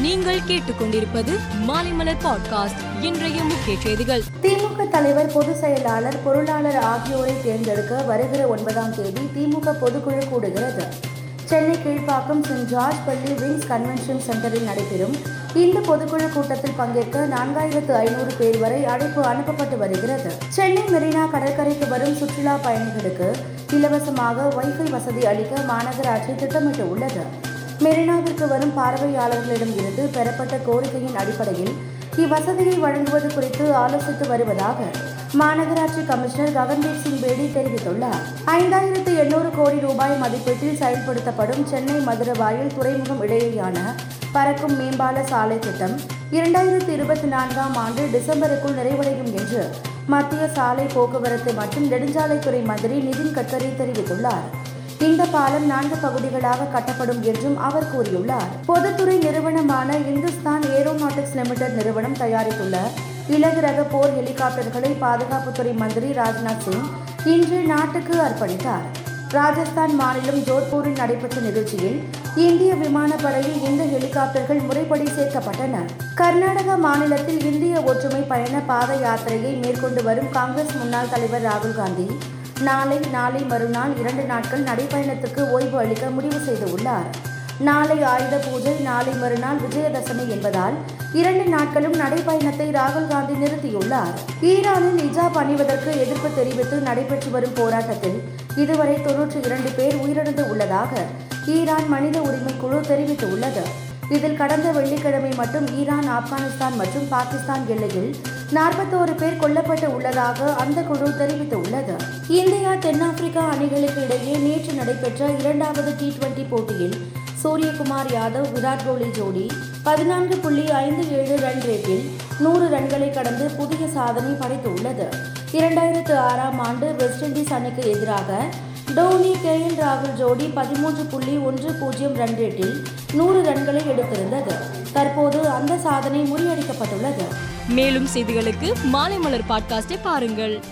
நீங்கள் கேட்டுக்கொண்டிருப்பது மாலைமலர் பாட்காஸ்ட். இன்றைய முக்கிய செய்திகள். திமுக தலைவர் பொதுச் செயலாளர் பொருளாளர் ஆகியோரை தேர்ந்தெடுக்க வருகிற ஒன்பதாம் தேதி திமுக பொதுக்குழு கூடுகிறது. சென்னை கீழ்ப்பாக்கம் சென்ட் ஜார்ஜ் பள்ளி விங்ஸ் கன்வென்ஷன் சென்டரில் நடைபெறும் இந்த பொதுக்குழு கூட்டத்தில் பங்கேற்க நான்காயிரத்து ஐநூறு பேர் வரை அழைப்பு அனுப்பப்பட்டு வருகிறது. சென்னை மெரினா கடற்கரைக்கு வரும் சுற்றுலா பயணிகளுக்கு இலவசமாக வைஃபை வசதி அளிக்க மாநகராட்சி திட்டமிட்டு உள்ளது மெரினாவிற்கு வரும் பார்வையாளர்களிடம் இருந்து பெறப்பட்ட கோரிக்கையின் அடிப்படையில் இவ்வசதியை வழங்குவது குறித்து ஆலோசித்து வருவதாக மாநகராட்சி கமிஷனர் ககன்தீப் சிங் பேடி தெரிவித்துள்ளார். ஐந்தாயிரத்து எண்ணூறு கோடி ரூபாய் மதிப்பீட்டில் செயல்படுத்தப்படும் சென்னை மதுரவாயில் துறைமுகம் இடையேயான பறக்கும் மேம்பால சாலை திட்டம் இரண்டாயிரத்து இருபத்தி நான்காம் ஆண்டு டிசம்பருக்குள் நிறைவடையும் என்று மத்திய சாலை போக்குவரத்து மற்றும் நெடுஞ்சாலைத்துறை மந்திரி நிதின் கட்கரி தெரிவித்துள்ளார். இந்த பாலம் நான்கு பகுதிகளாக கட்டப்படும் என்றும் அவர் கூறியுள்ளார். பொதுத்துறை நிறுவனமான இந்துஸ்தான் ஏரோநாட்டிக்ஸ் லிமிடெட் நிறுவனம் தயாரித்துள்ள இலகு ரக போர் ஹெலிகாப்டர்களை பாதுகாப்புத்துறை மந்திரி ராஜ்நாத் சிங் இன்று நாட்டுக்கு அர்ப்பணித்தார். ராஜஸ்தான் மாநிலம் ஜோத்பூரில் நடைபெற்ற நிகழ்ச்சியில் இந்திய விமானப்படையில் இந்த ஹெலிகாப்டர்கள் முறைப்படி சேர்க்கப்பட்டன. கர்நாடக மாநிலத்தில் இந்திய ஒற்றுமை பயண பாத யாத்திரையை மேற்கொண்டு வரும் காங்கிரஸ் முன்னாள் தலைவர் ராகுல் காந்தி நாளை நாளை மறுநாள் இரண்டு நாட்கள் நடைப்பயணத்துக்கு ஓய்வு அளிக்க முடிவு செய்துள்ளார் நாளை ஆயுத பூஜை நாளை மறுநாள் விஜயதசமி என்பதால் இரண்டு நாட்களும் நடைப்பயணத்தை ராகுல் காந்தி நிறுத்தியுள்ளார். ஈரானில் இஜாப் அணிவதற்கு எதிர்ப்பு தெரிவித்து நடைபெற்று வரும் போராட்டத்தில் இதுவரை தொன்னூற்றி இரண்டு பேர் உயிரிழந்து உள்ளதாக ஈரான் மனித உரிமை குழு தெரிவித்துள்ளது. இதில் கடந்த வெள்ளிக்கிழமை மட்டும் ஈரான் ஆப்கானிஸ்தான் மற்றும் பாகிஸ்தான் எல்லையில் நாற்பத்தோரு பேர் கொல்லப்பட்டு உள்ளதாக அந்த குழு தெரிவித்துள்ளது. இந்தியா தென்னாப்பிரிக்கா அணிகளுக்கு இடையே நேற்று நடைபெற்ற இரண்டாவது டி டுவெண்டி போட்டியில் சூரியகுமார் யாதவ் விராட் கோலி ஜோடி பதினான்கு புள்ளி ஐந்து ஏழு ரன் ரேட்டில் நூறு ரன்களை கடந்து புதிய சாதனை படைத்துள்ளது. இரண்டாயிரத்து ஆறாம் ஆண்டு வெஸ்ட் இண்டீஸ் அணிக்கு எதிராக டோனி கே ராகுல் ஜோடி பதிமூன்று புள்ளி ஒன்று பூஜ்ஜியம் ரன் ரேட்டில் நூறு ரன்களை எடுத்திருந்தது. தற்போது அந்த சாதனை முறியடிக்கப்பட்டுள்ளது. மேலும் செய்திகளுக்கு மாலைமலர் பாட்காஸ்டை பாருங்கள்.